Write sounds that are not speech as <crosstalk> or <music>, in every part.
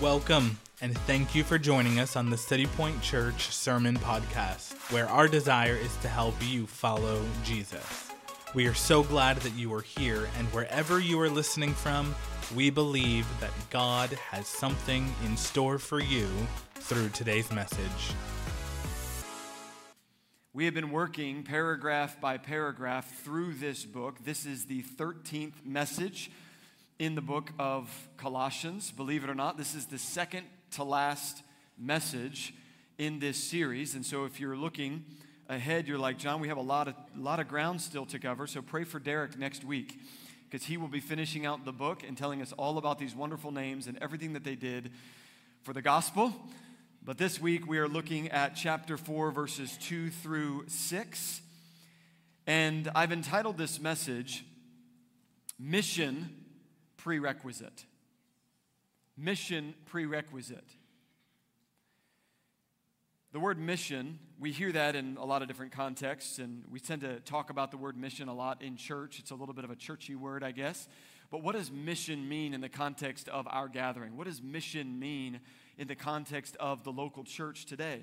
Welcome, and thank you for joining us on the City Point Church Sermon Podcast, where our desire is to help you follow Jesus. We are so glad that you are here, and wherever you are listening from, we believe that God has something in store for you through today's message. We have been working paragraph by paragraph through this book. This is the 13th message in the book of Colossians. Believe it or not, this is the second to last message in this series. And so if you're looking ahead, you're like, John, we have a lot of, lot of ground still to cover. So pray for Derek next week because he will be finishing out the book and telling us all about these wonderful names and everything that they did for the gospel. But this week we are looking at chapter 4, verses 2 through 6. And I've entitled this message, Mission Prerequisite. Mission Prerequisite. The word mission, we hear that in a lot of different contexts, and we tend to talk about the word mission a lot in church. It's a little bit of a churchy word, I guess. But what does mission mean in the context of our gathering? What does mission mean in the context of the local church today?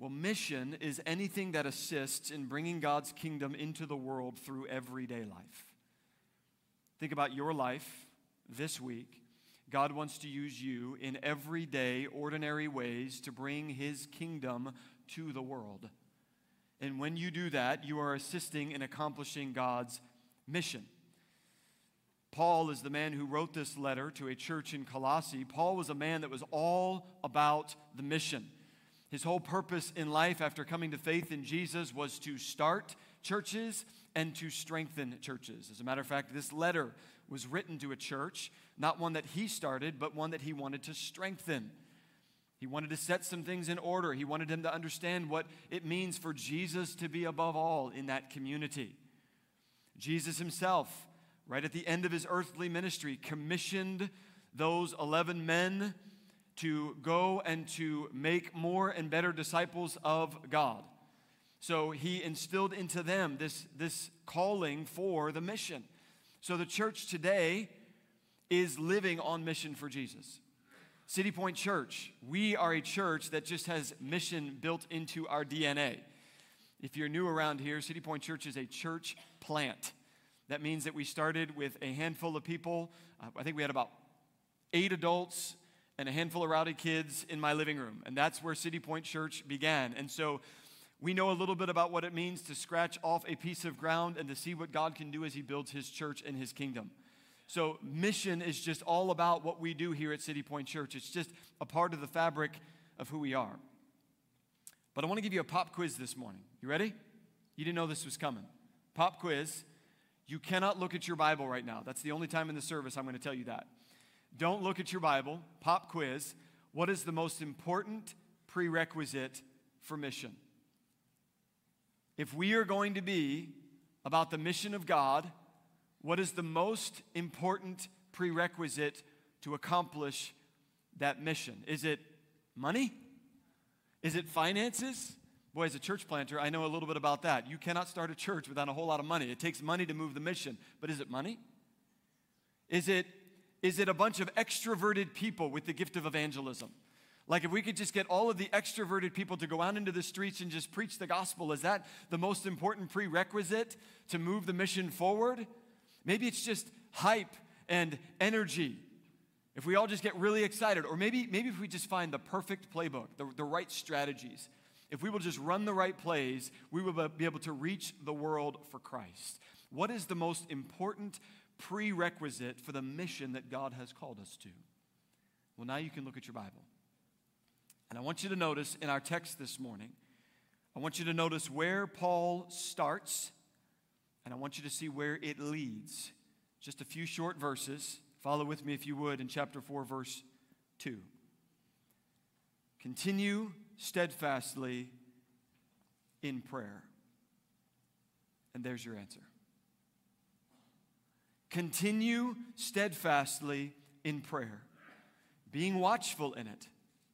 Well, mission is anything that assists in bringing God's kingdom into the world through everyday life. Think about your life this week. God wants to use you in everyday, ordinary ways to bring his kingdom to the world. And when you do that, you are assisting in accomplishing God's mission. Paul is the man who wrote this letter to a church in Colossae. Paul was a man that was all about the mission. His whole purpose in life after coming to faith in Jesus was to start churches and to strengthen churches. As a matter of fact, this letter was written to a church, not one that he started, but one that he wanted to strengthen. He wanted to set some things in order. He wanted them to understand what it means for Jesus to be above all in that community. Jesus himself right at the end of his earthly ministry, commissioned those 11 men to go and to make more and better disciples of God. So he instilled into them this, this calling for the mission. So the church today is living on mission for Jesus. City Point Church, we are a church that just has mission built into our DNA. If you're new around here, City Point Church is a church plant. That means that we started with a handful of people. Uh, I think we had about eight adults and a handful of rowdy kids in my living room. And that's where City Point Church began. And so we know a little bit about what it means to scratch off a piece of ground and to see what God can do as He builds His church and His kingdom. So, mission is just all about what we do here at City Point Church. It's just a part of the fabric of who we are. But I want to give you a pop quiz this morning. You ready? You didn't know this was coming. Pop quiz. You cannot look at your Bible right now. That's the only time in the service I'm going to tell you that. Don't look at your Bible. Pop quiz. What is the most important prerequisite for mission? If we are going to be about the mission of God, what is the most important prerequisite to accomplish that mission? Is it money? Is it finances? Boy, as a church planter, I know a little bit about that. You cannot start a church without a whole lot of money. It takes money to move the mission. But is it money? Is it, is it a bunch of extroverted people with the gift of evangelism? Like if we could just get all of the extroverted people to go out into the streets and just preach the gospel, is that the most important prerequisite to move the mission forward? Maybe it's just hype and energy. If we all just get really excited, or maybe, maybe if we just find the perfect playbook, the, the right strategies if we will just run the right plays, we will be able to reach the world for Christ. What is the most important prerequisite for the mission that God has called us to? Well, now you can look at your Bible. And I want you to notice in our text this morning, I want you to notice where Paul starts, and I want you to see where it leads. Just a few short verses. Follow with me, if you would, in chapter 4, verse 2. Continue steadfastly in prayer. And there's your answer. Continue steadfastly in prayer, being watchful in it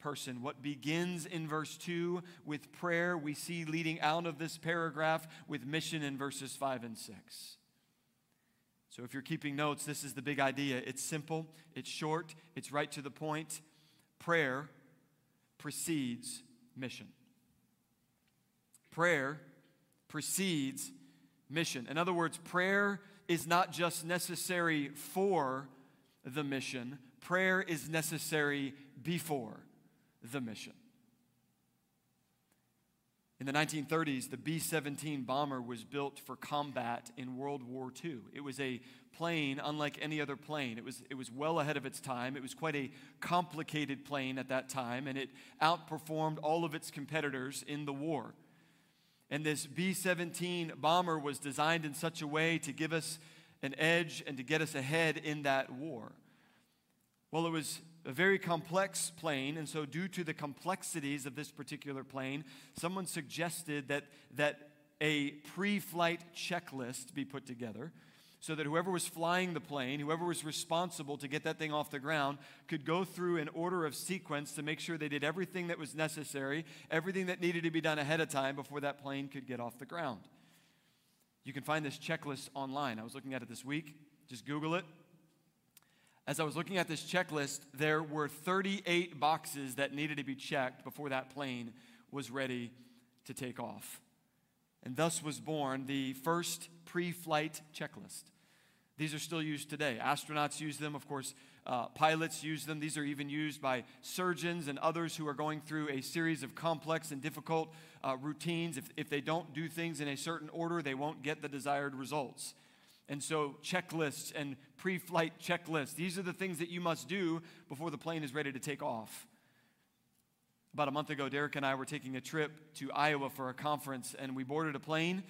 person. What begins in verse 2 with prayer, we see leading out of this paragraph with mission in verses 5 and 6. So if you're keeping notes, this is the big idea. It's simple, it's short, it's right to the point. Prayer precedes mission. Prayer precedes mission. In other words, prayer is not just necessary for the mission, prayer is necessary before the mission. In the 1930s, the B 17 bomber was built for combat in World War II. It was a plane unlike any other plane. It was, it was well ahead of its time. It was quite a complicated plane at that time, and it outperformed all of its competitors in the war. And this B 17 bomber was designed in such a way to give us an edge and to get us ahead in that war. Well, it was a very complex plane, and so due to the complexities of this particular plane, someone suggested that, that a pre flight checklist be put together so that whoever was flying the plane, whoever was responsible to get that thing off the ground, could go through an order of sequence to make sure they did everything that was necessary, everything that needed to be done ahead of time before that plane could get off the ground. You can find this checklist online. I was looking at it this week. Just Google it. As I was looking at this checklist, there were 38 boxes that needed to be checked before that plane was ready to take off. And thus was born the first pre flight checklist. These are still used today. Astronauts use them, of course, uh, pilots use them. These are even used by surgeons and others who are going through a series of complex and difficult uh, routines. If, if they don't do things in a certain order, they won't get the desired results. And so, checklists and pre flight checklists, these are the things that you must do before the plane is ready to take off. About a month ago, Derek and I were taking a trip to Iowa for a conference, and we boarded a plane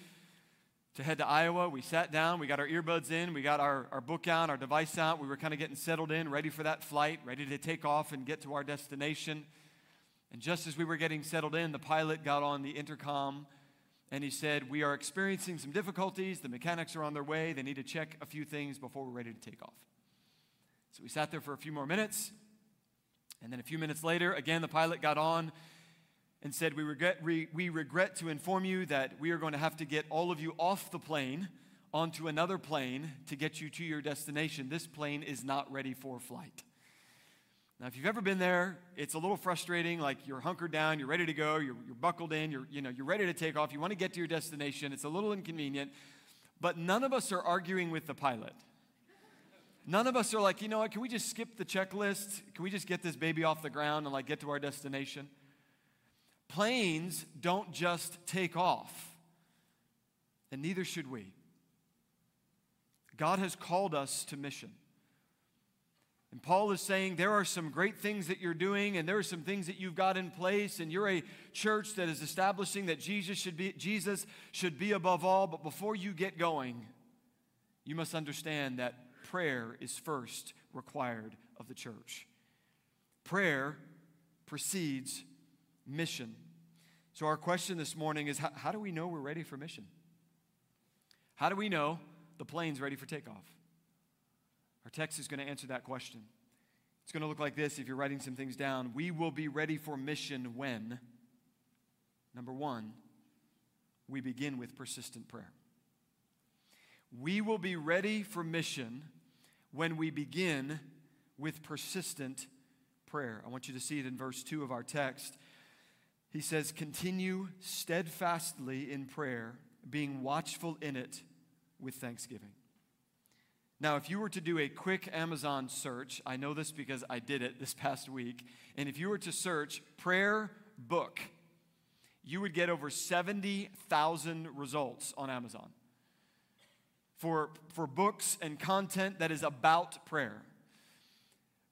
to head to Iowa. We sat down, we got our earbuds in, we got our, our book out, our device out. We were kind of getting settled in, ready for that flight, ready to take off and get to our destination. And just as we were getting settled in, the pilot got on the intercom and he said, We are experiencing some difficulties. The mechanics are on their way. They need to check a few things before we're ready to take off. So we sat there for a few more minutes. And then a few minutes later, again, the pilot got on and said, we regret, we, we regret to inform you that we are going to have to get all of you off the plane onto another plane to get you to your destination. This plane is not ready for flight. Now, if you've ever been there, it's a little frustrating. Like you're hunkered down, you're ready to go, you're, you're buckled in, you're, you know, you're ready to take off, you want to get to your destination. It's a little inconvenient, but none of us are arguing with the pilot. None of us are like, you know what, can we just skip the checklist? Can we just get this baby off the ground and like get to our destination? Planes don't just take off, and neither should we. God has called us to mission. And Paul is saying there are some great things that you're doing, and there are some things that you've got in place, and you're a church that is establishing that Jesus should be, Jesus should be above all. But before you get going, you must understand that prayer is first required of the church. Prayer precedes mission. So, our question this morning is how, how, do we know we're ready for mission? How do we know the plane's ready for takeoff? Our text is going to answer that question. It's going to look like this if you're writing some things down. We will be ready for mission when, number one, we begin with persistent prayer. We will be ready for mission when we begin with persistent prayer. I want you to see it in verse 2 of our text. He says, Continue steadfastly in prayer, being watchful in it with thanksgiving. Now, if you were to do a quick Amazon search, I know this because I did it this <laughs> past week, and if you were to search prayer book, you would get over 70,000 results on Amazon for, for books and content that is about prayer.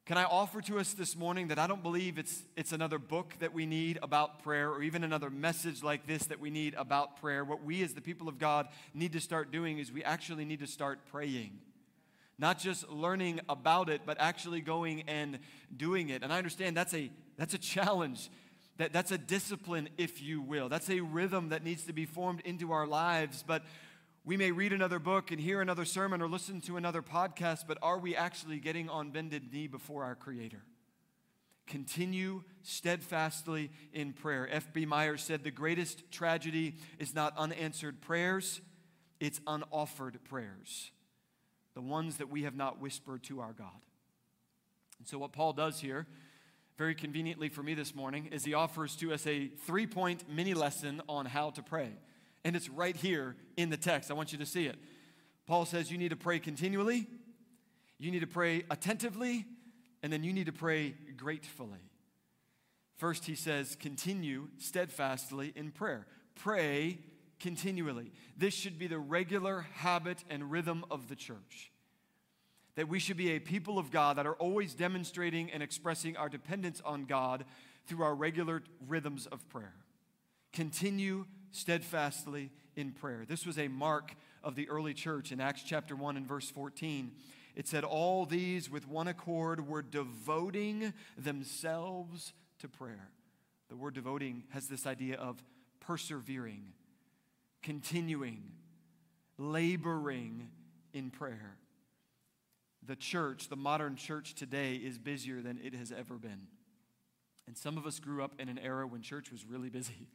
Can I offer to us this morning that I don't believe it's, it's another book that we need about prayer or even another message like this that we need about prayer. What we as the people of God need to start doing is we actually need to start praying. Not just learning about it, but actually going and doing it. And I understand that's a, that's a challenge. That, that's a discipline, if you will. That's a rhythm that needs to be formed into our lives. But we may read another book and hear another sermon or listen to another podcast, but are we actually getting on bended knee before our Creator? Continue steadfastly in prayer. F.B. Myers said the greatest tragedy is not unanswered prayers, it's unoffered prayers, the ones that we have not whispered to our God. And so, what Paul does here, very conveniently for me this morning, is he offers to us a three point mini lesson on how to pray. And it's right here in the text. I want you to see it. Paul says you need to pray continually, you need to pray attentively, and then you need to pray gratefully. First, he says, continue steadfastly in prayer. Pray continually. This should be the regular habit and rhythm of the church. That we should be a people of God that are always demonstrating and expressing our dependence on God through our regular rhythms of prayer. Continue steadfastly in prayer. This was a mark of the early church in Acts chapter 1 and verse 14. It said, All these with one accord were devoting themselves to prayer. The word devoting has this idea of persevering, continuing, laboring in prayer. The church, the modern church today, is busier than it has ever been. And some of us grew up in an era when church was really busy.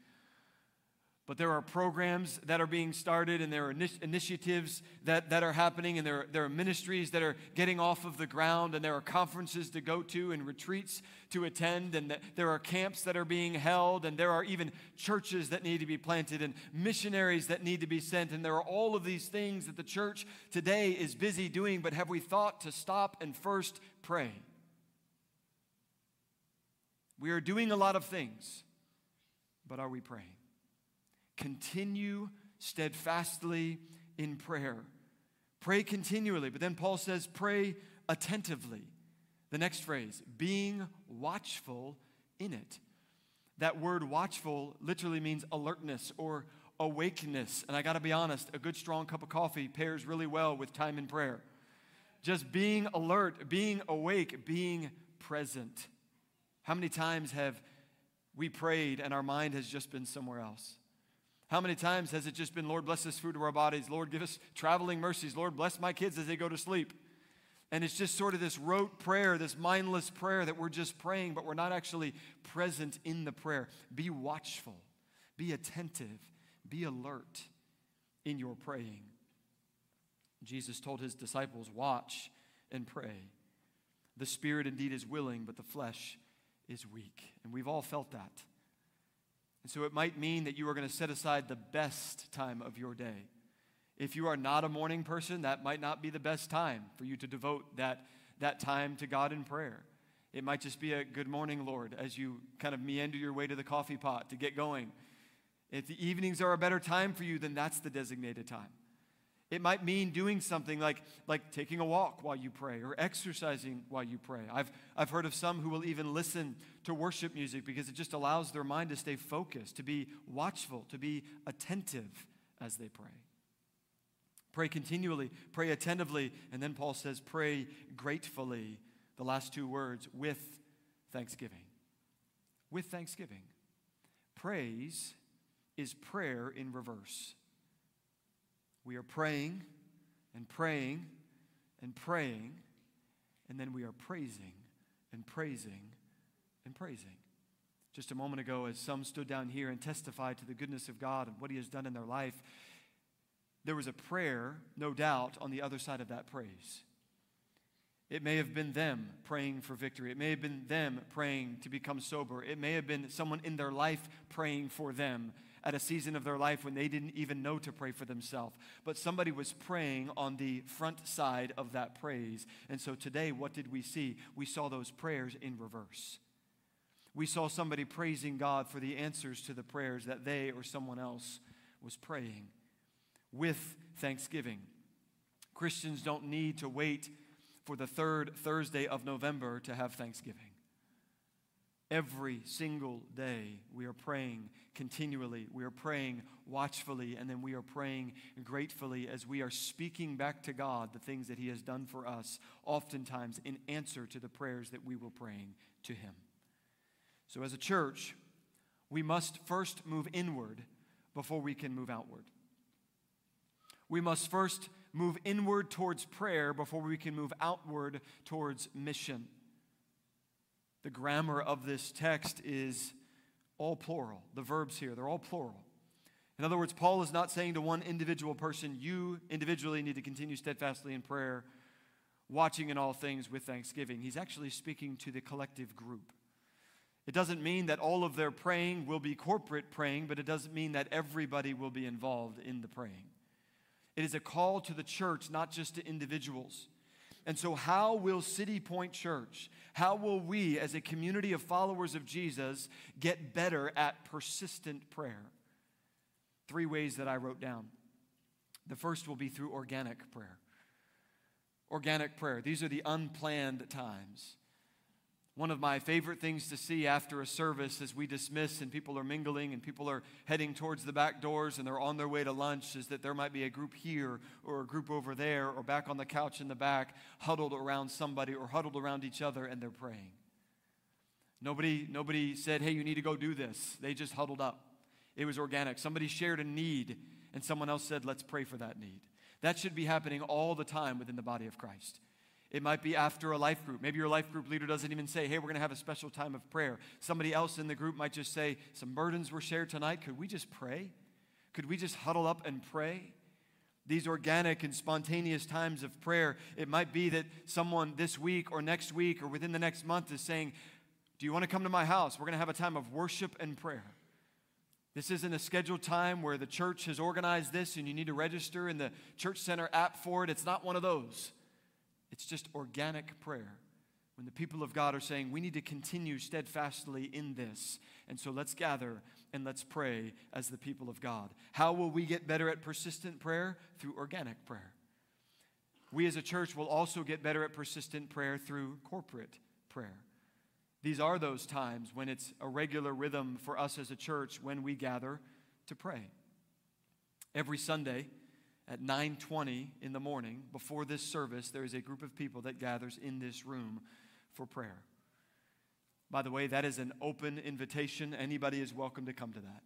But there are programs that are being started, and there are initiatives that, that are happening, and there, there are ministries that are getting off of the ground, and there are conferences to go to, and retreats to attend, and there are camps that are being held, and there are even churches that need to be planted, and missionaries that need to be sent, and there are all of these things that the church today is busy doing. But have we thought to stop and first pray? We are doing a lot of things, but are we praying? Continue steadfastly in prayer. Pray continually. But then Paul says, pray attentively. The next phrase, being watchful in it. That word watchful literally means alertness or awakeness. And I got to be honest, a good strong cup of coffee pairs really well with time in prayer. Just being alert, being awake, being present. How many times have we prayed and our mind has just been somewhere else? How many times has it just been, Lord, bless this food to our bodies? Lord, give us traveling mercies. Lord, bless my kids as they go to sleep. And it's just sort of this rote prayer, this mindless prayer that we're just praying, but we're not actually present in the prayer. Be watchful, be attentive, be alert in your praying. Jesus told his disciples, Watch and pray. The spirit indeed is willing, but the flesh is weak. And we've all felt that. And so it might mean that you are going to set aside the best time of your day. If you are not a morning person, that might not be the best time for you to devote that, that time to God in prayer. It might just be a good morning, Lord, as you kind of meander your way to the coffee pot to get going. If the evenings are a better time for you, then that's the designated time. It might mean doing something like, like taking a walk while you pray or exercising while you pray. I've, I've heard of some who will even listen to worship music because it just allows their mind to stay focused, to be watchful, to be attentive as they pray. Pray continually, pray attentively, and then Paul says, pray gratefully. The last two words, with thanksgiving. With thanksgiving. Praise is prayer in reverse. We are praying and praying and praying, and then we are praising and praising and praising. Just a moment ago, as some stood down here and testified to the goodness of God and what He has done in their life, there was a prayer, no doubt, on the other side of that praise. It may have been them praying for victory. It may have been them praying to become sober. It may have been someone in their life praying for them at a season of their life when they didn't even know to pray for themselves. But somebody was praying on the front side of that praise. And so today, what did we see? We saw those prayers in reverse. We saw somebody praising God for the answers to the prayers that they or someone else was praying with thanksgiving. Christians don't need to wait for the third Thursday of November to have Thanksgiving. Every single day, we are praying continually. We are praying watchfully, and then we are praying gratefully as we are speaking back to God the things that He has done for us, oftentimes in answer to the prayers that we were praying to Him. So, as a church, we must first move inward before we can move outward. We must first move inward towards prayer before we can move outward towards mission. The grammar of this text is all plural. The verbs here, they're all plural. In other words, Paul is not saying to one individual person, you individually need to continue steadfastly in prayer, watching in all things with thanksgiving. He's actually speaking to the collective group. It doesn't mean that all of their praying will be corporate praying, but it doesn't mean that everybody will be involved in the praying. It is a call to the church, not just to individuals. And so, how will City Point Church, how will we as a community of followers of Jesus get better at persistent prayer? Three ways that I wrote down. The first will be through organic prayer. Organic prayer. These are the unplanned times. One of my favorite things to see after a service as we dismiss and people are mingling and people are heading towards the back doors and they're on their way to lunch is that there might be a group here or a group over there or back on the couch in the back huddled around somebody or huddled around each other and they're praying. Nobody, nobody said, hey, you need to go do this. They just huddled up. It was organic. Somebody shared a need and someone else said, let's pray for that need. That should be happening all the time within the body of Christ. It might be after a life group. Maybe your life group leader doesn't even say, hey, we're going to have a special time of prayer. Somebody else in the group might just say, some burdens were shared tonight. Could we just pray? Could we just huddle up and pray? These organic and spontaneous times of prayer, it might be that someone this week or next week or within the next month is saying, Do you want to come to my house? We're going to have a time of worship and prayer. This isn't a scheduled time where the church has organized this and you need to register in the church center app for it. It's not one of those. It's just organic prayer. When the people of God are saying, we need to continue steadfastly in this. And so let's gather and let's pray as the people of God. How will we get better at persistent prayer? Through organic prayer. We as a church will also get better at persistent prayer through corporate prayer. These are those times when it's a regular rhythm for us as a church when we gather to pray. Every Sunday, at 9:20 in the morning before this service there is a group of people that gathers in this room for prayer. By the way, that is an open invitation. Anybody is welcome to come to that.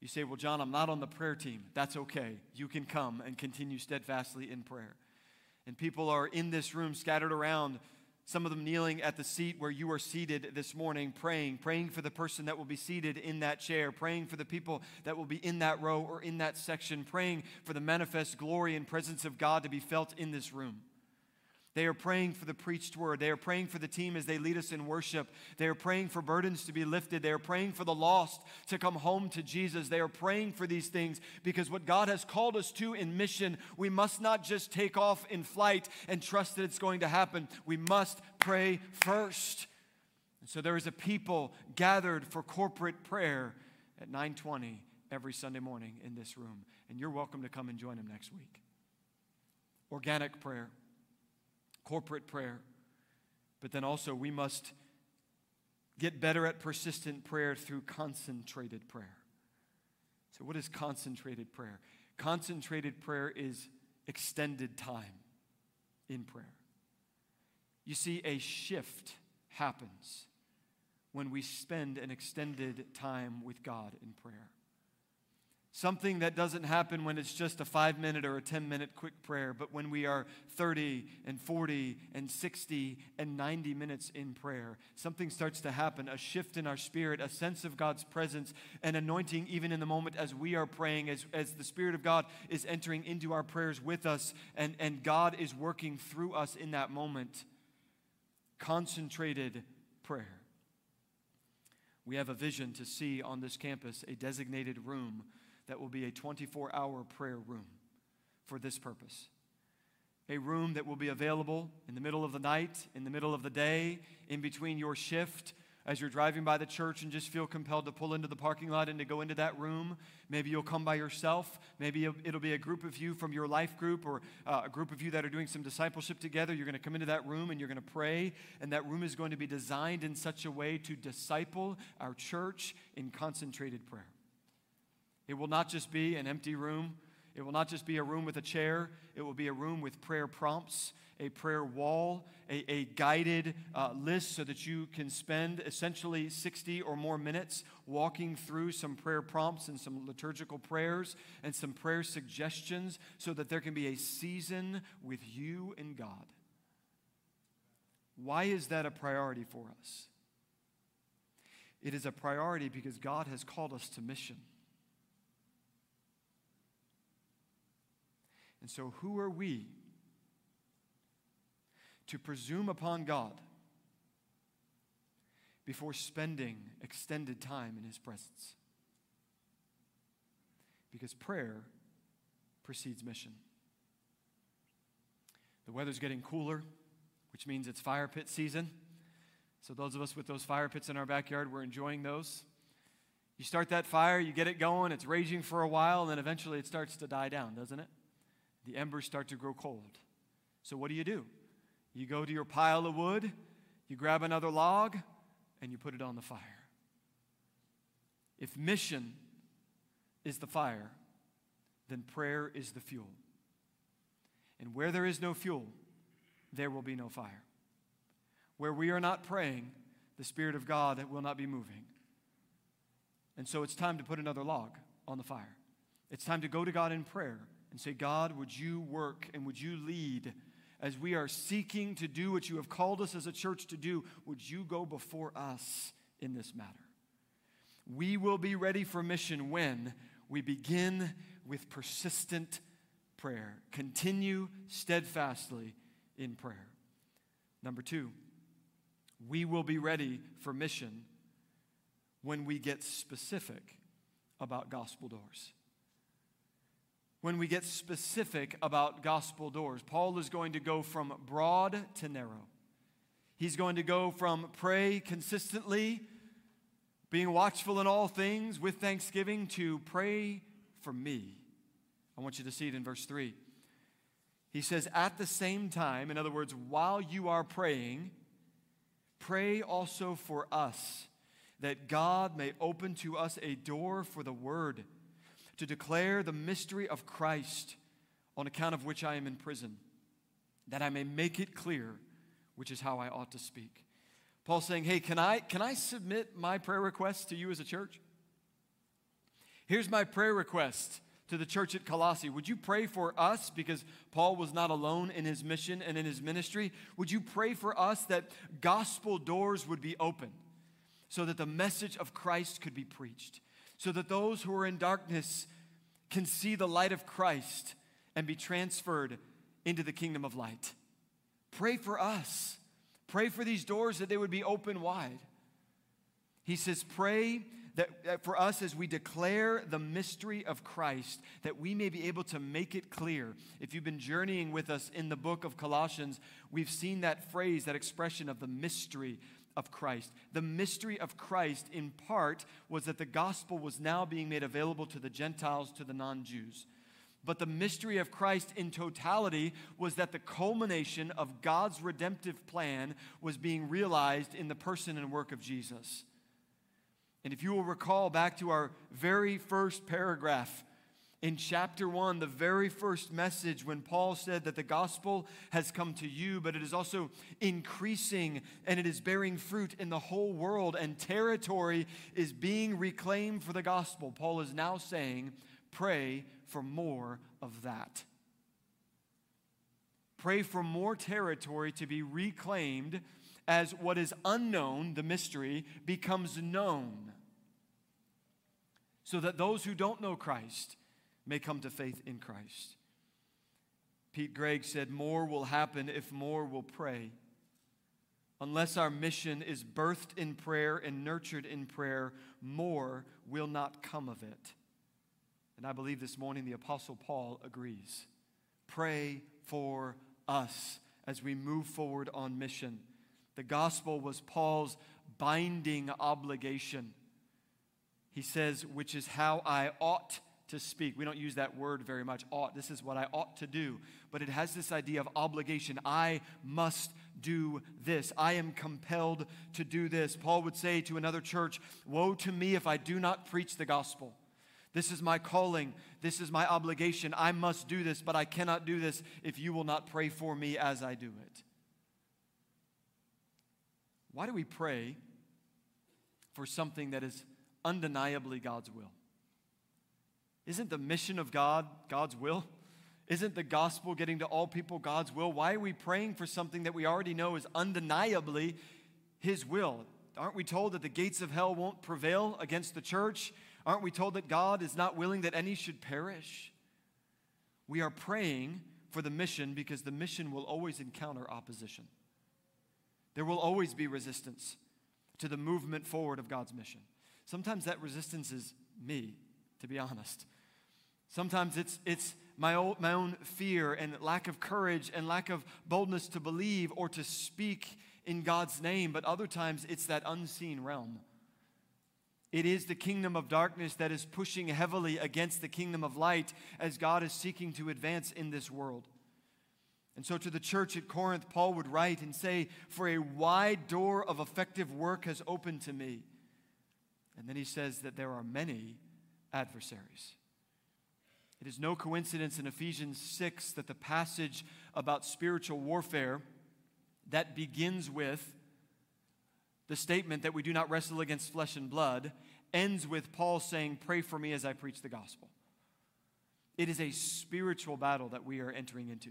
You say, "Well, John, I'm not on the prayer team." That's okay. You can come and continue steadfastly in prayer. And people are in this room scattered around some of them kneeling at the seat where you are seated this morning, praying, praying for the person that will be seated in that chair, praying for the people that will be in that row or in that section, praying for the manifest glory and presence of God to be felt in this room. They are praying for the preached word. They are praying for the team as they lead us in worship. They are praying for burdens to be lifted. They are praying for the lost to come home to Jesus. They are praying for these things because what God has called us to in mission, we must not just take off in flight and trust that it's going to happen. We must pray first. And so there is a people gathered for corporate prayer at 9:20 every Sunday morning in this room, and you're welcome to come and join them next week. Organic prayer corporate prayer. But then also, we must get better at persistent prayer through concentrated prayer. So, what is concentrated prayer? Concentrated prayer is extended time in prayer. You see, a shift happens when we spend an extended time with God in prayer. Something that doesn't happen when it's just a five minute or a 10 minute quick prayer, but when we are 30 and 40 and 60 and 90 minutes in prayer. Something starts to happen, a shift in our spirit, a sense of God's presence, an anointing even in the moment as we are praying, as, as the Spirit of God is entering into our prayers with us, and, and God is working through us in that moment. Concentrated prayer. We have a vision to see on this campus a designated room that will be a 24 hour prayer room for this purpose. A room that will be available in the middle of the night, in the middle of the day, in between your shift, as you're driving by the church and just feel compelled to pull into the parking lot and to go into that room. Maybe you'll come by yourself. Maybe it'll be a group of you from your life group or uh, a group of you that are doing some discipleship together. You're going to come into that room and you're going to pray, and that room is going to be designed in such a way to disciple our church in concentrated prayer. It will not just be an empty room. It will not just be a room with a chair. It will be a room with prayer prompts a prayer wall, a, a guided uh, list so that you can spend essentially 60 or more minutes walking through some prayer prompts and some liturgical prayers and some prayer suggestions so that there can be a season with you and God. Why is that a priority for us? It is a priority because God has called us to mission. And so, who are we to presume upon God before spending extended time in His presence. Because prayer precedes mission. The weather's getting cooler, which means it's fire pit season. So, those of us with those fire pits in our backyard, we're enjoying those. You start that fire, you get it going, it's raging for a while, and then eventually it starts to die down, doesn't it? The embers start to grow cold. So, what do you do? You go to your pile of wood, you grab another log, and you put it on the fire. If mission is the fire, then prayer is the fuel. And where there is no fuel, there will be no fire. Where we are not praying, the Spirit of God will not be moving. And so it's time to put another log on the fire. It's time to go to God in prayer and say, God, would you work and would you lead as we are seeking to do what you have called us as a church to do, would you go before us in this matter? We will be ready for mission when we begin with persistent prayer. Continue steadfastly in prayer. Number two, we will be ready for mission when we get specific about gospel doors when we get specific about gospel doors. Paul is going to go from broad to narrow. He's going to go from pray consistently, being watchful in all things with thanksgiving, to pray for me. I want you to see it in verse 3. He says, At the same time, in other words, while you are praying, pray also for us, that God may open to us a door for the word to declare the mystery of Christ, on account of which I am in prison, that I may make it clear which is how I ought to speak. Paul's saying, Hey, can I, can I submit my prayer request to you as a church? Here's my prayer request to the church at Colossae. Would you pray for us because Paul was not alone in his mission and in his ministry? Would you pray for us that gospel doors would be open so that the message of Christ could be preached? So that those who are in darkness can see the light of Christ and be transferred into the kingdom of light. Pray for us. Pray for these doors that they would be open wide. He says, Pray that, that, for us as we declare the mystery of Christ, that we may be able to make it clear. If you've been journeying with us in the book of Colossians, we've seen that phrase, that expression of the mystery of Christ. The mystery of Christ, in part, was that the gospel was now being made available to the Gentiles, to the non Jews. But the mystery of Christ in totality was that the culmination of God's redemptive plan was being realized in the person and work of Jesus. And if you will recall back to our very first paragraph in chapter 1, the very first message, when Paul said that the gospel has come to you, but it is also increasing and it is bearing fruit in the whole world, and territory is being reclaimed for the gospel, Paul is now saying, pray for more of that. Pray for more territory to be reclaimed as what is unknown, the mystery, becomes known. So that those who don't know Christ, may come to faith in Christ. Pete Greig said, More will happen if more will pray. Unless our mission is birthed in prayer and nurtured in prayer, more will not come of it. And I believe this morning the Apostle Paul agrees. Pray for us as we move forward on mission. The gospel was Paul's binding obligation. He says, which is how I ought to speak. We don't use that word very much, ought. This is what I ought to do. But it has this idea of obligation. I must do this. I am compelled to do this. Paul would say to another church, Woe to me if I do not preach the gospel. This is my calling. This is my obligation. I must do this, but I cannot do this if you will not pray for me as I do it. Why do we pray for something that is undeniably God's will? Isn't the mission of God God's will? Isn't the gospel getting to all people God's will? Why are we praying for something that we already know is undeniably His will? Aren't we told that the gates of hell won't prevail against the church? Aren't we told that God is not willing that any should perish? We are praying for the mission because the mission will always encounter opposition. There will always be resistance to the movement forward of God's mission. Sometimes that resistance is me, to be honest. Sometimes it's, it's my, own, my own fear and lack of courage and lack of boldness to believe or to speak in God's name, but other times it's that unseen realm it is the kingdom of darkness that is pushing heavily against the kingdom of light as God is seeking to advance in this world. And so, to the church at Corinth, Paul would write and say, For a wide door of effective work has opened to me. And then he says that there are many adversaries. It is no coincidence in Ephesians 6 that the passage about spiritual warfare that begins with the statement that we do not wrestle against flesh and blood ends with Paul saying, Pray for me as I preach the gospel. It is a spiritual battle that we are entering into,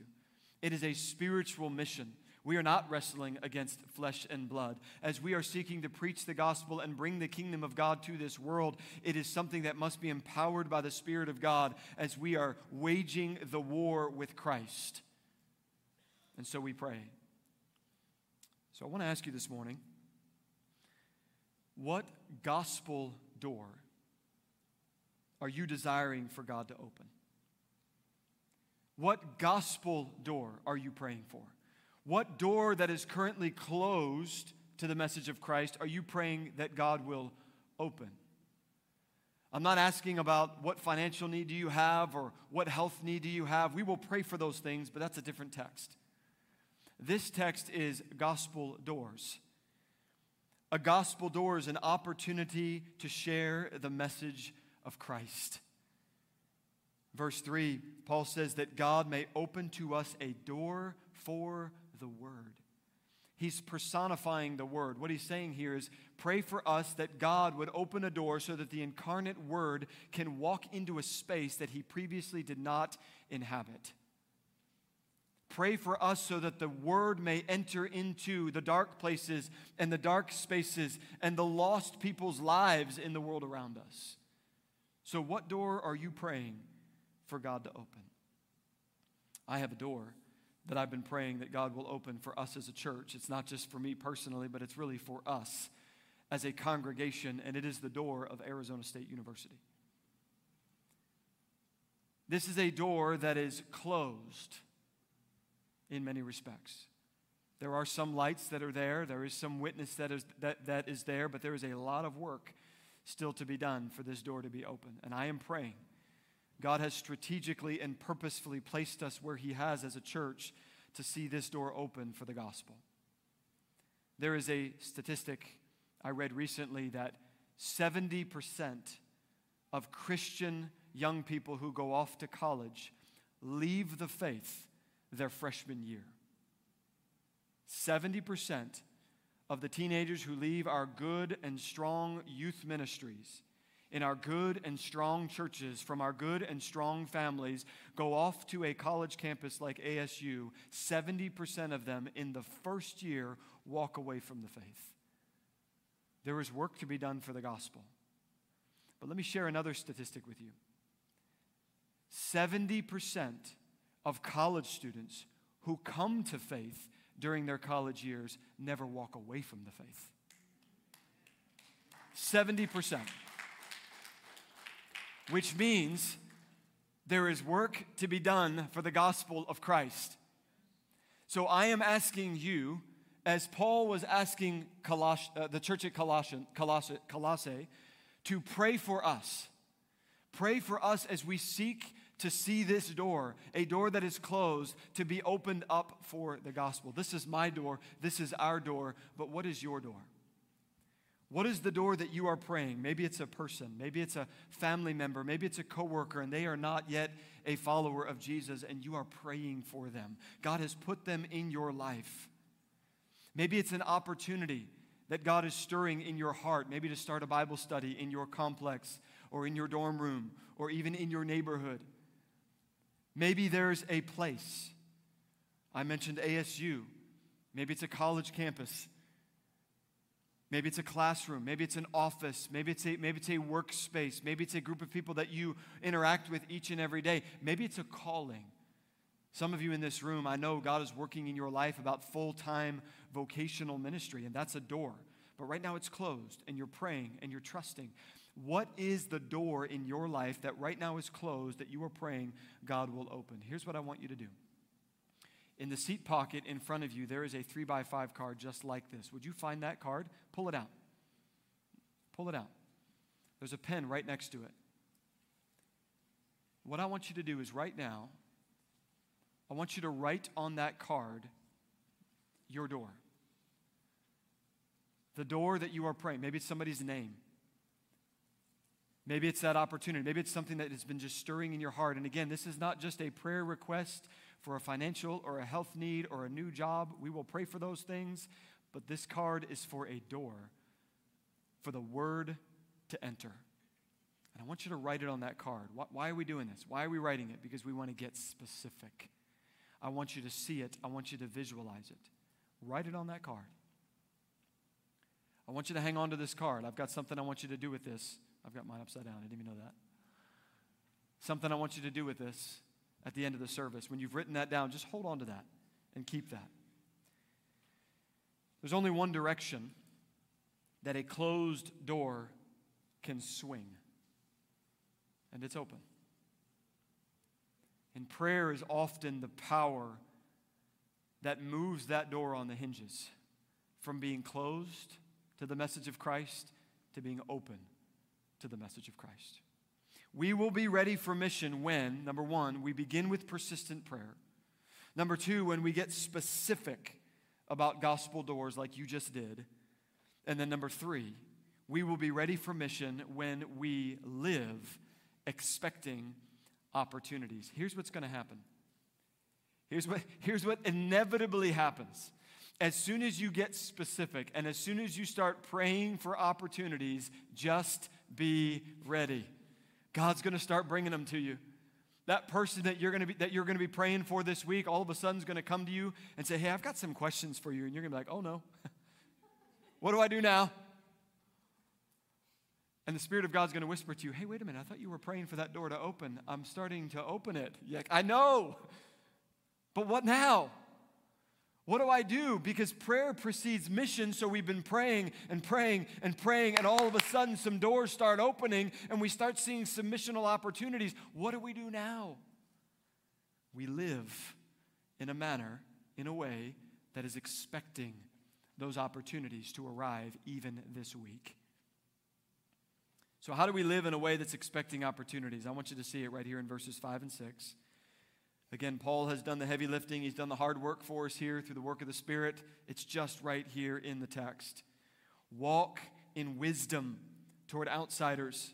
it is a spiritual mission. We are not wrestling against flesh and blood. As we are seeking to preach the gospel and bring the kingdom of God to this world, it is something that must be empowered by the Spirit of God as we are waging the war with Christ. And so we pray. So I want to ask you this morning what gospel door are you desiring for God to open? What gospel door are you praying for? What door that is currently closed to the message of Christ are you praying that God will open? I'm not asking about what financial need do you have or what health need do you have. We will pray for those things, but that's a different text. This text is gospel doors. A gospel door is an opportunity to share the message of Christ. Verse 3, Paul says that God may open to us a door for the word. He's personifying the word. What he's saying here is pray for us that God would open a door so that the incarnate word can walk into a space that he previously did not inhabit. Pray for us so that the word may enter into the dark places and the dark spaces and the lost people's lives in the world around us. So, what door are you praying for God to open? I have a door that I've been praying that God will open for us as a church. It's not just for me personally, but it's really for us as a congregation, and it is the door of Arizona State University. This is a door that is closed in many respects. There are some lights that are there, there is some witness that is, that, that is there, but there is a lot of work still to be done for this door to be open. And I am praying. God has strategically and purposefully placed us where He has as a church to see this door open for the gospel. There is a statistic I read recently that 70% of Christian young people who go off to college leave the faith their freshman year. 70% of the teenagers who leave our good and strong youth ministries in our good and strong churches from our good and strong families go off to a college campus like ASU, 70% of them in the first year walk away from the faith. There is work to be done for the gospel. But let me share another statistic with you 70% of college students who come to faith during their college years never walk away from the faith. 70%. Which means there is work to be done for the gospel of Christ. So I am asking you as Paul was asking Coloss- uh, the church at Colossian, Colossae, Colossae to pray for us, pray for us as we seek to see this door, a door that is closed, to be opened up for the gospel. This is my door, this is our door, but what is your door? What is the door that you are praying? Maybe it's a person, maybe it's a family member, maybe it's a coworker and they are not yet a follower of Jesus and you are praying for them. God has put them in your life. Maybe it's an opportunity that God is stirring in your heart, maybe to start a Bible study in your complex or in your dorm room or even in your neighborhood. Maybe there's a place. I mentioned ASU. Maybe it's a college campus. Maybe it's a classroom. Maybe it's an office. Maybe it's a, maybe it's a workspace. Maybe it's a group of people that you interact with each and every day. Maybe it's a calling. Some of you in this room, I know God is working in your life about full time vocational ministry, and that's a door. But right now it's closed, and you're praying and you're trusting. What is the door in your life that right now is closed that you are praying God will open? Here's what I want you to do. In the seat pocket in front of you, there is a three by five card just like this. Would you find that card? Pull it out. Pull it out. There's a pen right next to it. What I want you to do is right now, I want you to write on that card your door. The door that you are praying. Maybe it's somebody's name. Maybe it's that opportunity. Maybe it's something that has been just stirring in your heart. And again, this is not just a prayer request for a financial or a health need or a new job. We will pray for those things. But this card is for a door, for the word to enter. And I want you to write it on that card. Why are we doing this? Why are we writing it? Because we want to get specific. I want you to see it, I want you to visualize it. Write it on that card. I want you to hang on to this card. I've got something I want you to do with this. I've got mine upside down. I didn't even know that. Something I want you to do with this at the end of the service. When you've written that down, just hold on to that and keep that. There's only one direction that a closed door can swing, and it's open. And prayer is often the power that moves that door on the hinges from being closed to the message of Christ to being open to the message of Christ. We will be ready for mission when, number one, we begin with persistent prayer. Number two, when we get specific about gospel doors like you just did. And then number three, we will be ready for mission when we live expecting opportunities. Here's what's going to happen. Here's what, here's what inevitably happens. As soon as you get specific and as soon as you start praying for opportunities, just be ready. God's going to start bringing them to you. That person that you're going to be that you're going to be praying for this week, all of a sudden is going to come to you and say, "Hey, I've got some questions for you." And you're going to be like, "Oh no. <laughs> what do I do now?" And the Spirit of God's going to whisper to you, Hey, wait a minute, I thought you were praying for that door to open. I'm starting to open it. Like, I know, but what now? What do I do? Because prayer precedes mission, so we've been praying and praying and praying, and all of a sudden some doors start opening and we start seeing some missional opportunities. What do we do now? We live in a manner, in a way that is expecting those opportunities to arrive even this week. So, how do we live in a way that's expecting opportunities? I want you to see it right here in verses 5 and 6. Again, Paul has done the heavy lifting. He's done the hard work for us here through the work of the Spirit. It's just right here in the text. Walk in wisdom toward outsiders,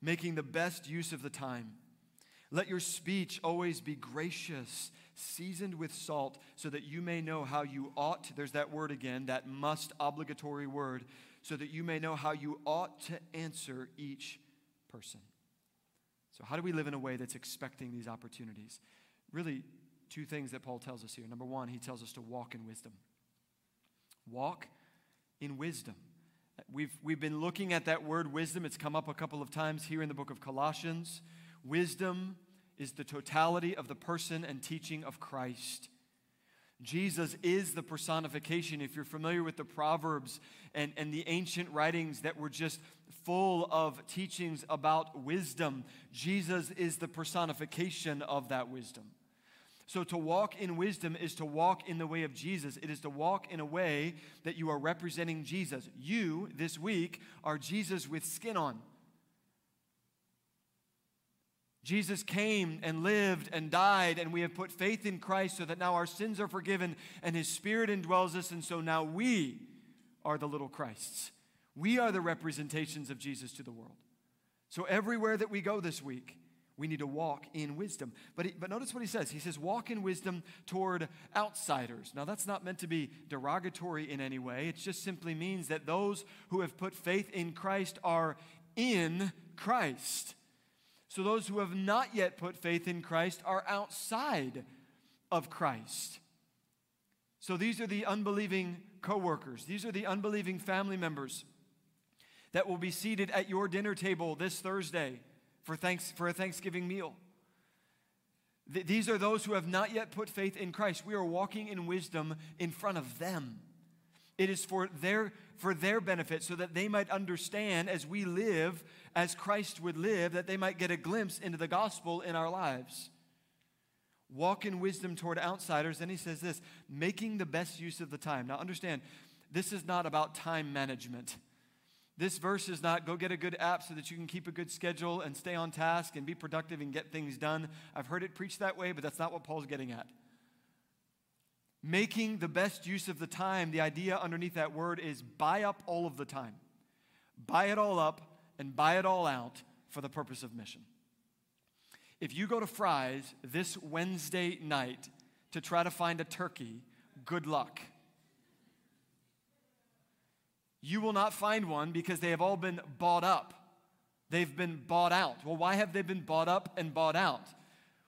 making the best use of the time. Let your speech always be gracious, seasoned with salt, so that you may know how you ought, there's that word again, that must obligatory word, so that you may know how you ought to answer each person. So, how do we live in a way that's expecting these opportunities? Really two things that Paul tells us here. Number one, he tells us to walk in wisdom. Walk in wisdom. We've, we've been looking at that word wisdom. It's come up a couple of times here in the book of Colossians. Wisdom is the totality of the person and teaching of Christ. Jesus is the personification. If you're familiar with the Proverbs and, and the ancient writings that were just full of teachings about wisdom, Jesus is the personification of that wisdom. So, to walk in wisdom is to walk in the way of Jesus. It is to walk in a way that you are representing Jesus. You, this week, are Jesus with skin on. Jesus came and lived and died, and we have put faith in Christ so that now our sins are forgiven and His Spirit indwells us, and so now we are the little Christs. We are the representations of Jesus to the world. So everywhere that we go this week, we need to walk in wisdom. But, he, but notice what he says. He says, walk in wisdom toward outsiders. Now, that's not meant to be derogatory in any way. It just simply means that those who have put faith in Christ are in Christ. So those who have not yet put faith in Christ are outside of Christ. So these are the unbelieving coworkers. These are the unbelieving family members that will be seated at your dinner table this Thursday for, thanks, for a Thanksgiving meal. Th- these are those who have not yet put faith in Christ. We are walking in wisdom in front of them. It is for their, for their benefit so that they might understand as we live as Christ would live, that they might get a glimpse into the gospel in our lives. Walk in wisdom toward outsiders. Then he says this making the best use of the time. Now, understand, this is not about time management. This verse is not go get a good app so that you can keep a good schedule and stay on task and be productive and get things done. I've heard it preached that way, but that's not what Paul's getting at. Making the best use of the time, the idea underneath that word is buy up all of the time. Buy it all up and buy it all out for the purpose of mission. If you go to Fry's this Wednesday night to try to find a turkey, good luck. You will not find one because they have all been bought up. They've been bought out. Well, why have they been bought up and bought out?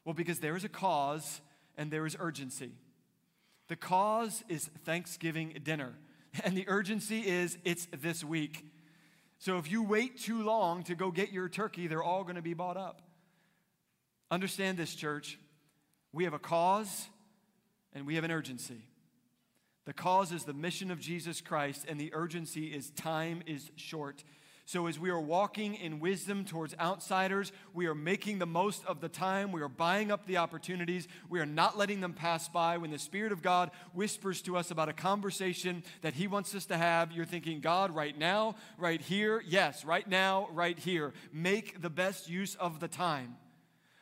Well, because there is a cause and there is urgency. The cause is Thanksgiving dinner, <laughs> and the urgency is it's this week. So if you wait too long to go get your turkey, they're all going to be bought up. Understand this, church. We have a cause and we have an urgency. The cause is the mission of Jesus Christ, and the urgency is time is short. So, as we are walking in wisdom towards outsiders, we are making the most of the time. We are buying up the opportunities. We are not letting them pass by. When the Spirit of God whispers to us about a conversation that He wants us to have, you're thinking, God, right now, right here, yes, right now, right here. Make the best use of the time.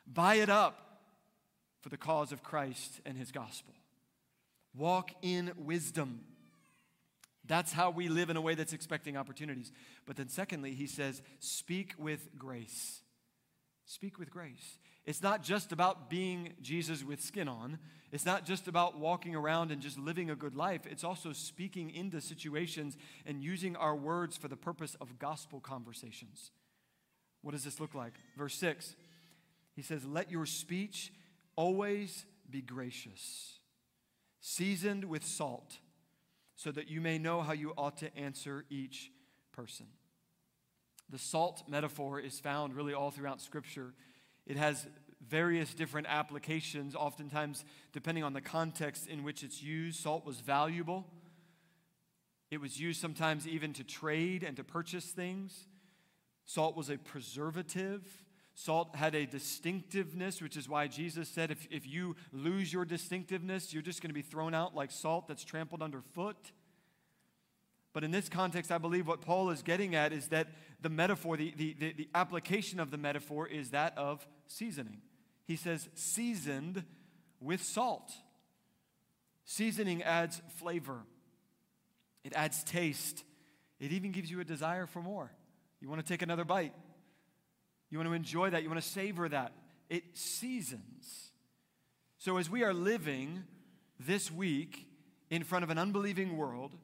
Buy it up for the cause of Christ and His gospel. Walk in wisdom. That's how we live in a way that's expecting opportunities. But then, secondly, he says, speak with grace. Speak with grace. It's not just about being Jesus with skin on. It's not just about walking around and just living a good life. It's also speaking into situations and using our words for the purpose of gospel conversations. What does this look like? Verse 6, he says, Let your speech always be gracious, seasoned with salt so that you may know how you ought to answer each person. The salt metaphor is found really all throughout Scripture. It has various different applications, oftentimes depending on the context in which it's used. Salt was valuable, it was used sometimes even to trade and to purchase things. Salt was a preservative. Salt had a distinctiveness, which is why Jesus said if, if you lose your distinctiveness, you're just going to be thrown out like salt that's trampled underfoot. But in this context, I believe what Paul is getting at is that the metaphor, the, the, the, the application of the metaphor is that of seasoning. He says, seasoned with salt. Seasoning adds flavor, it adds taste, it even gives you a desire for more. You want to take another bite. You want to enjoy that. You want to savor that. It seasons. So, as we are living this week in front of an unbelieving world,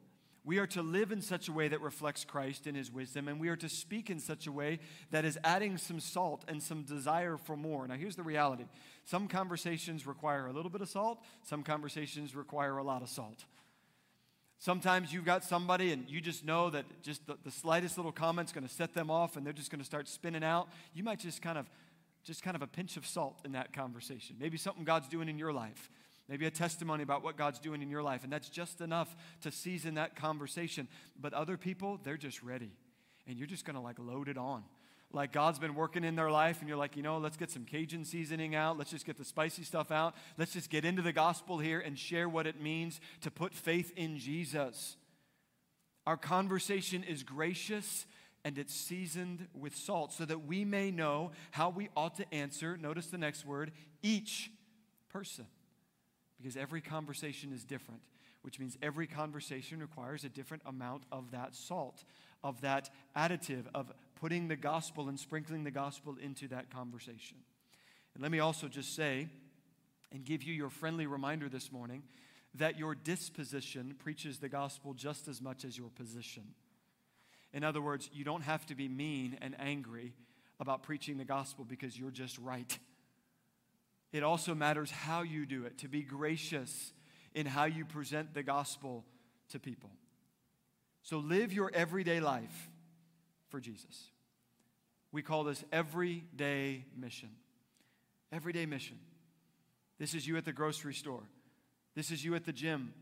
we are to live in such a way that reflects Christ in his wisdom, and we are to speak in such a way that is adding some salt and some desire for more. Now, here's the reality some conversations require a little bit of salt, some conversations require a lot of salt. Sometimes you've got somebody and you just know that just the, the slightest little comment's going to set them off and they're just going to start spinning out. You might just kind of just kind of a pinch of salt in that conversation. Maybe something God's doing in your life. Maybe a testimony about what God's doing in your life. And that's just enough to season that conversation. But other people, they're just ready. And you're just going to like load it on. Like God's been working in their life, and you're like, you know, let's get some Cajun seasoning out. Let's just get the spicy stuff out. Let's just get into the gospel here and share what it means to put faith in Jesus. Our conversation is gracious and it's seasoned with salt so that we may know how we ought to answer. Notice the next word each person. Because every conversation is different, which means every conversation requires a different amount of that salt, of that additive, of putting the gospel and sprinkling the gospel into that conversation. And let me also just say and give you your friendly reminder this morning that your disposition preaches the gospel just as much as your position. In other words, you don't have to be mean and angry about preaching the gospel because you're just right. It also matters how you do it, to be gracious in how you present the gospel to people. So live your everyday life for Jesus. We call this everyday mission. Everyday mission. This is you at the grocery store. This is you at the gym.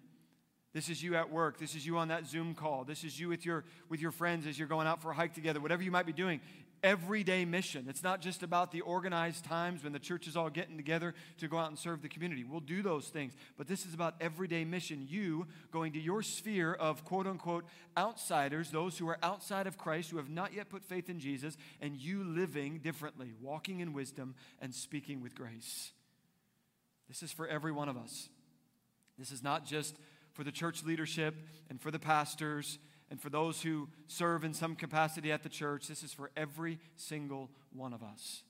This is you at work. This is you on that Zoom call. This is you with your, with your friends as you're going out for a hike together. Whatever you might be doing, everyday mission. It's not just about the organized times when the church is all getting together to go out and serve the community. We'll do those things. But this is about everyday mission. You going to your sphere of quote unquote outsiders, those who are outside of Christ, who have not yet put faith in Jesus, and you living differently, walking in wisdom and speaking with grace. This is for every one of us. This is not just for the church leadership and for the pastors and for those who serve in some capacity at the church. This is for every single one of us.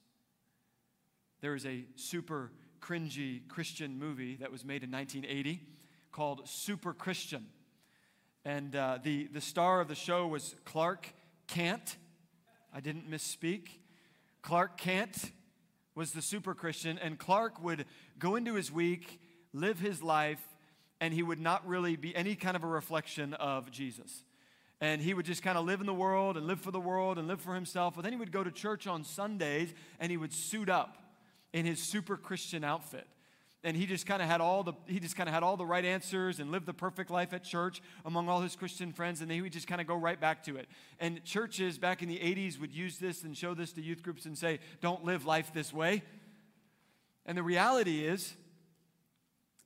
There is a super cringy Christian movie that was made in 1980 called Super Christian. And uh, the, the star of the show was Clark Kent. I didn't misspeak. Clark Kent was the super Christian, and Clark would go into his week, live his life, and he would not really be any kind of a reflection of Jesus. And he would just kind of live in the world and live for the world and live for himself. But then he would go to church on Sundays and he would suit up in his super Christian outfit. And he just kind of had all the he just kind of had all the right answers and lived the perfect life at church among all his Christian friends, and then he would just kind of go right back to it. And churches back in the 80s would use this and show this to youth groups and say, Don't live life this way. And the reality is,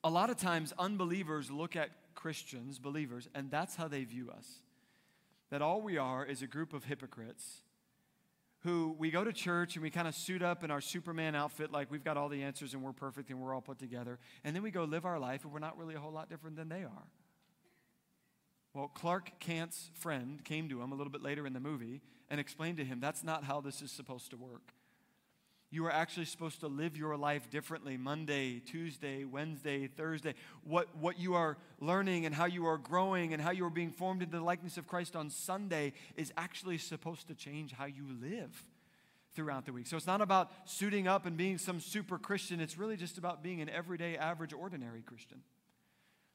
a lot of times unbelievers look at Christians, believers, and that's how they view us. That all we are is a group of hypocrites who we go to church and we kind of suit up in our Superman outfit like we've got all the answers and we're perfect and we're all put together. And then we go live our life and we're not really a whole lot different than they are. Well, Clark Kent's friend came to him a little bit later in the movie and explained to him that's not how this is supposed to work. You are actually supposed to live your life differently Monday, Tuesday, Wednesday, Thursday. What, what you are learning and how you are growing and how you are being formed into the likeness of Christ on Sunday is actually supposed to change how you live throughout the week. So it's not about suiting up and being some super Christian, it's really just about being an everyday, average, ordinary Christian.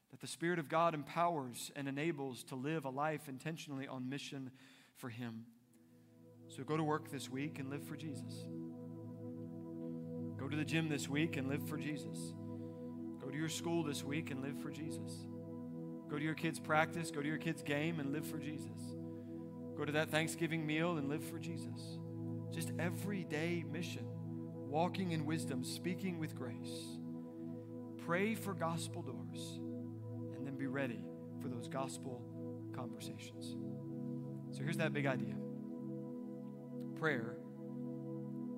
That the Spirit of God empowers and enables to live a life intentionally on mission for Him. So go to work this week and live for Jesus. Go to the gym this week and live for Jesus. Go to your school this week and live for Jesus. Go to your kids' practice, go to your kids' game and live for Jesus. Go to that Thanksgiving meal and live for Jesus. Just everyday mission, walking in wisdom, speaking with grace. Pray for gospel doors, and then be ready for those gospel conversations. So here's that big idea prayer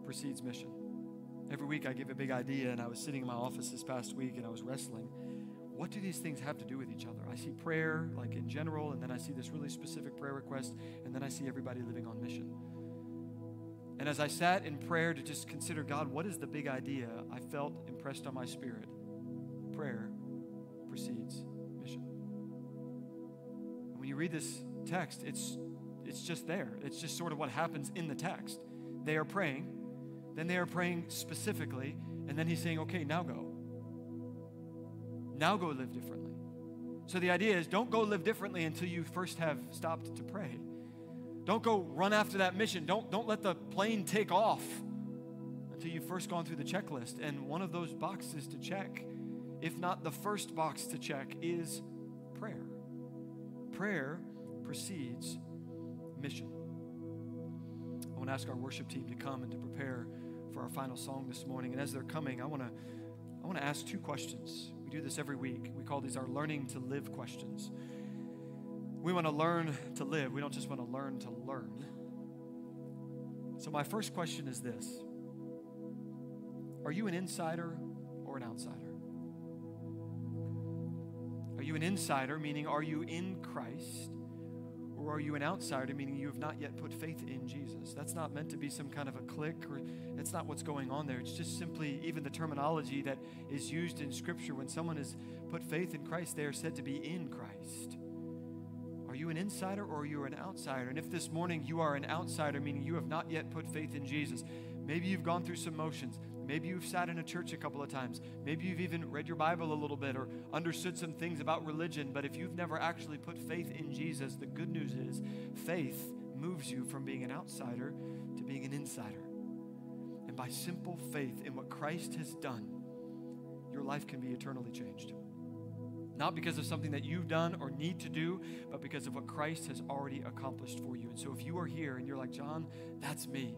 precedes mission. Every week I give a big idea, and I was sitting in my office this past week and I was wrestling. What do these things have to do with each other? I see prayer, like in general, and then I see this really specific prayer request, and then I see everybody living on mission. And as I sat in prayer to just consider, God, what is the big idea? I felt impressed on my spirit. Prayer precedes mission. And when you read this text, it's, it's just there. It's just sort of what happens in the text. They are praying, then they are praying specifically, and then he's saying, okay, now go. Now go live differently. So the idea is don't go live differently until you first have stopped to pray. Don't go run after that mission. Don't, don't let the plane take off until you've first gone through the checklist. And one of those boxes to check, if not the first box to check, is prayer. Prayer precedes mission. I want to ask our worship team to come and to prepare for our final song this morning. And as they're coming, I want to I want to ask two questions. We do this every week. We call these our learning to live questions. We want to learn to live. We don't just want to learn to learn. So my first question is this. Are you an insider or an outsider? Are you an insider, meaning are you in Christ? Or are you an outsider, meaning you have not yet put faith in Jesus? That's not meant to be some kind of a clique, or that's not what's going on there. It's just simply even the terminology that is used in Scripture. When someone has put faith in Christ, they are said to be in Christ. Are you an insider or are you an outsider? And if this morning you are an outsider, meaning you have not yet put faith in Jesus, maybe you've gone through some motions. Maybe you've sat in a church a couple of times. Maybe you've even read your Bible a little bit or understood some things about religion. But if you've never actually put faith in Jesus, the good news is faith moves you from being an outsider to being an insider. And by simple faith in what Christ has done, your life can be eternally changed. Not because of something that you've done or need to do, but because of what Christ has already accomplished for you. And so if you are here and you're like, John, that's me.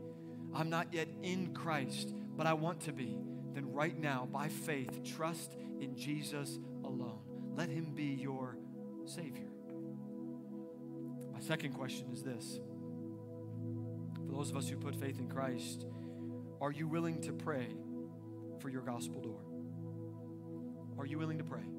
I'm not yet in Christ but I want to be, then right now, by faith, trust in Jesus alone. Let him be your Savior. My second question is this For those of us who put faith in Christ, are you willing to pray for your gospel door? Are you willing to pray?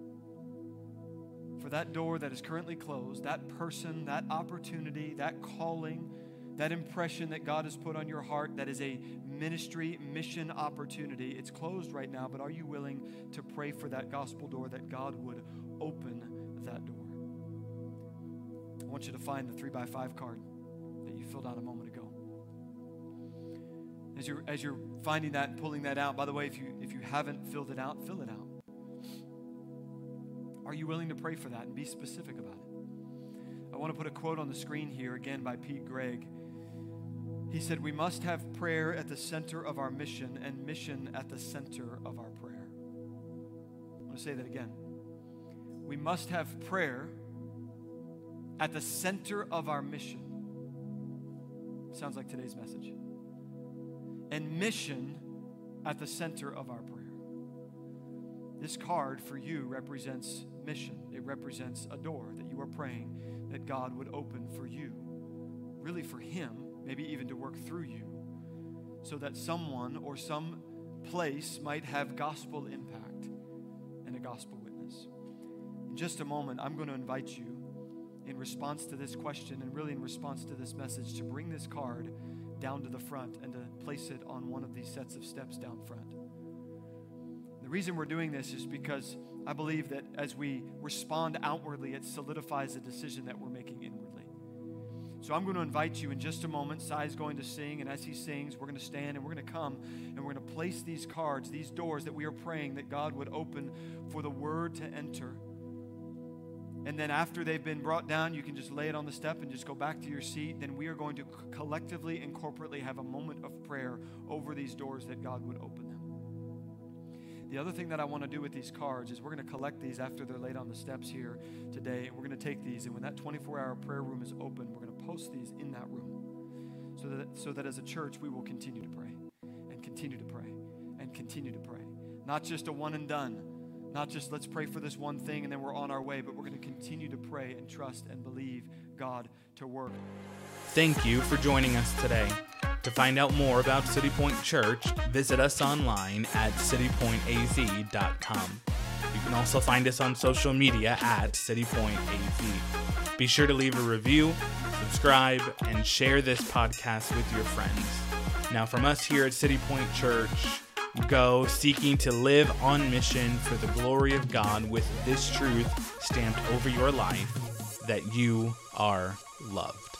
For that door that is currently closed, that person, that opportunity, that calling, that impression that God has put on your heart that is a ministry, mission opportunity. It's closed right now, but are you willing to pray for that gospel door that God would open that door? I want you to find the three by five card that you filled out a moment ago. As you're, as you're finding that and pulling that out, by the way, if you, if you haven't filled it out, fill it out. Are you willing to pray for that and be specific about it? I want to put a quote on the screen here again by Pete Greig. He said, We must have prayer at the center of our mission and mission at the center of our prayer. I want to say that again. We must have prayer at the center of our mission. Sounds like today's message. And mission at the center of our prayer. This card for you represents mission. It represents a door that you are praying that God would open for you, really for Him maybe even to work through you, so that someone or some place might have gospel impact and a gospel witness. In just a moment, I'm going to invite you, in response to this question and really in response to this message, to bring this card down to the front and to place it on one of these sets of steps down front. The reason we're doing this is because I believe that as we respond outwardly, it solidifies the decision that we're making. So I'm going to invite you in just a moment. Sai's going to sing, and as he sings, we're going to stand and we're going to come and we're going to place these cards, these doors that we are praying that God would open for the word to enter. And then after they've been brought down, you can just lay it on the step and just go back to your seat. Then we are going to collectively and corporately have a moment of prayer over these doors that God would open them. The other thing that I want to do with these cards is we're going to collect these after they're laid on the steps here today. And we're going to take these, and when that 24 hour prayer room is open, post these in that room so that, so that as a church we will continue to pray and continue to pray and continue to pray. Not just a one and done, not just let's pray for this one thing and then we're on our way, but we're going to continue to pray and trust and believe God to work. Thank you for joining us today. To find out more about City Point Church, visit us online at citypointaz.com. You can also find us on social media at citypointaz. Be sure to leave a review, subscribe, and share this podcast with your friends. Now, from us here at City Point Church, go seeking to live on mission for the glory of God with this truth stamped over your life that you are loved.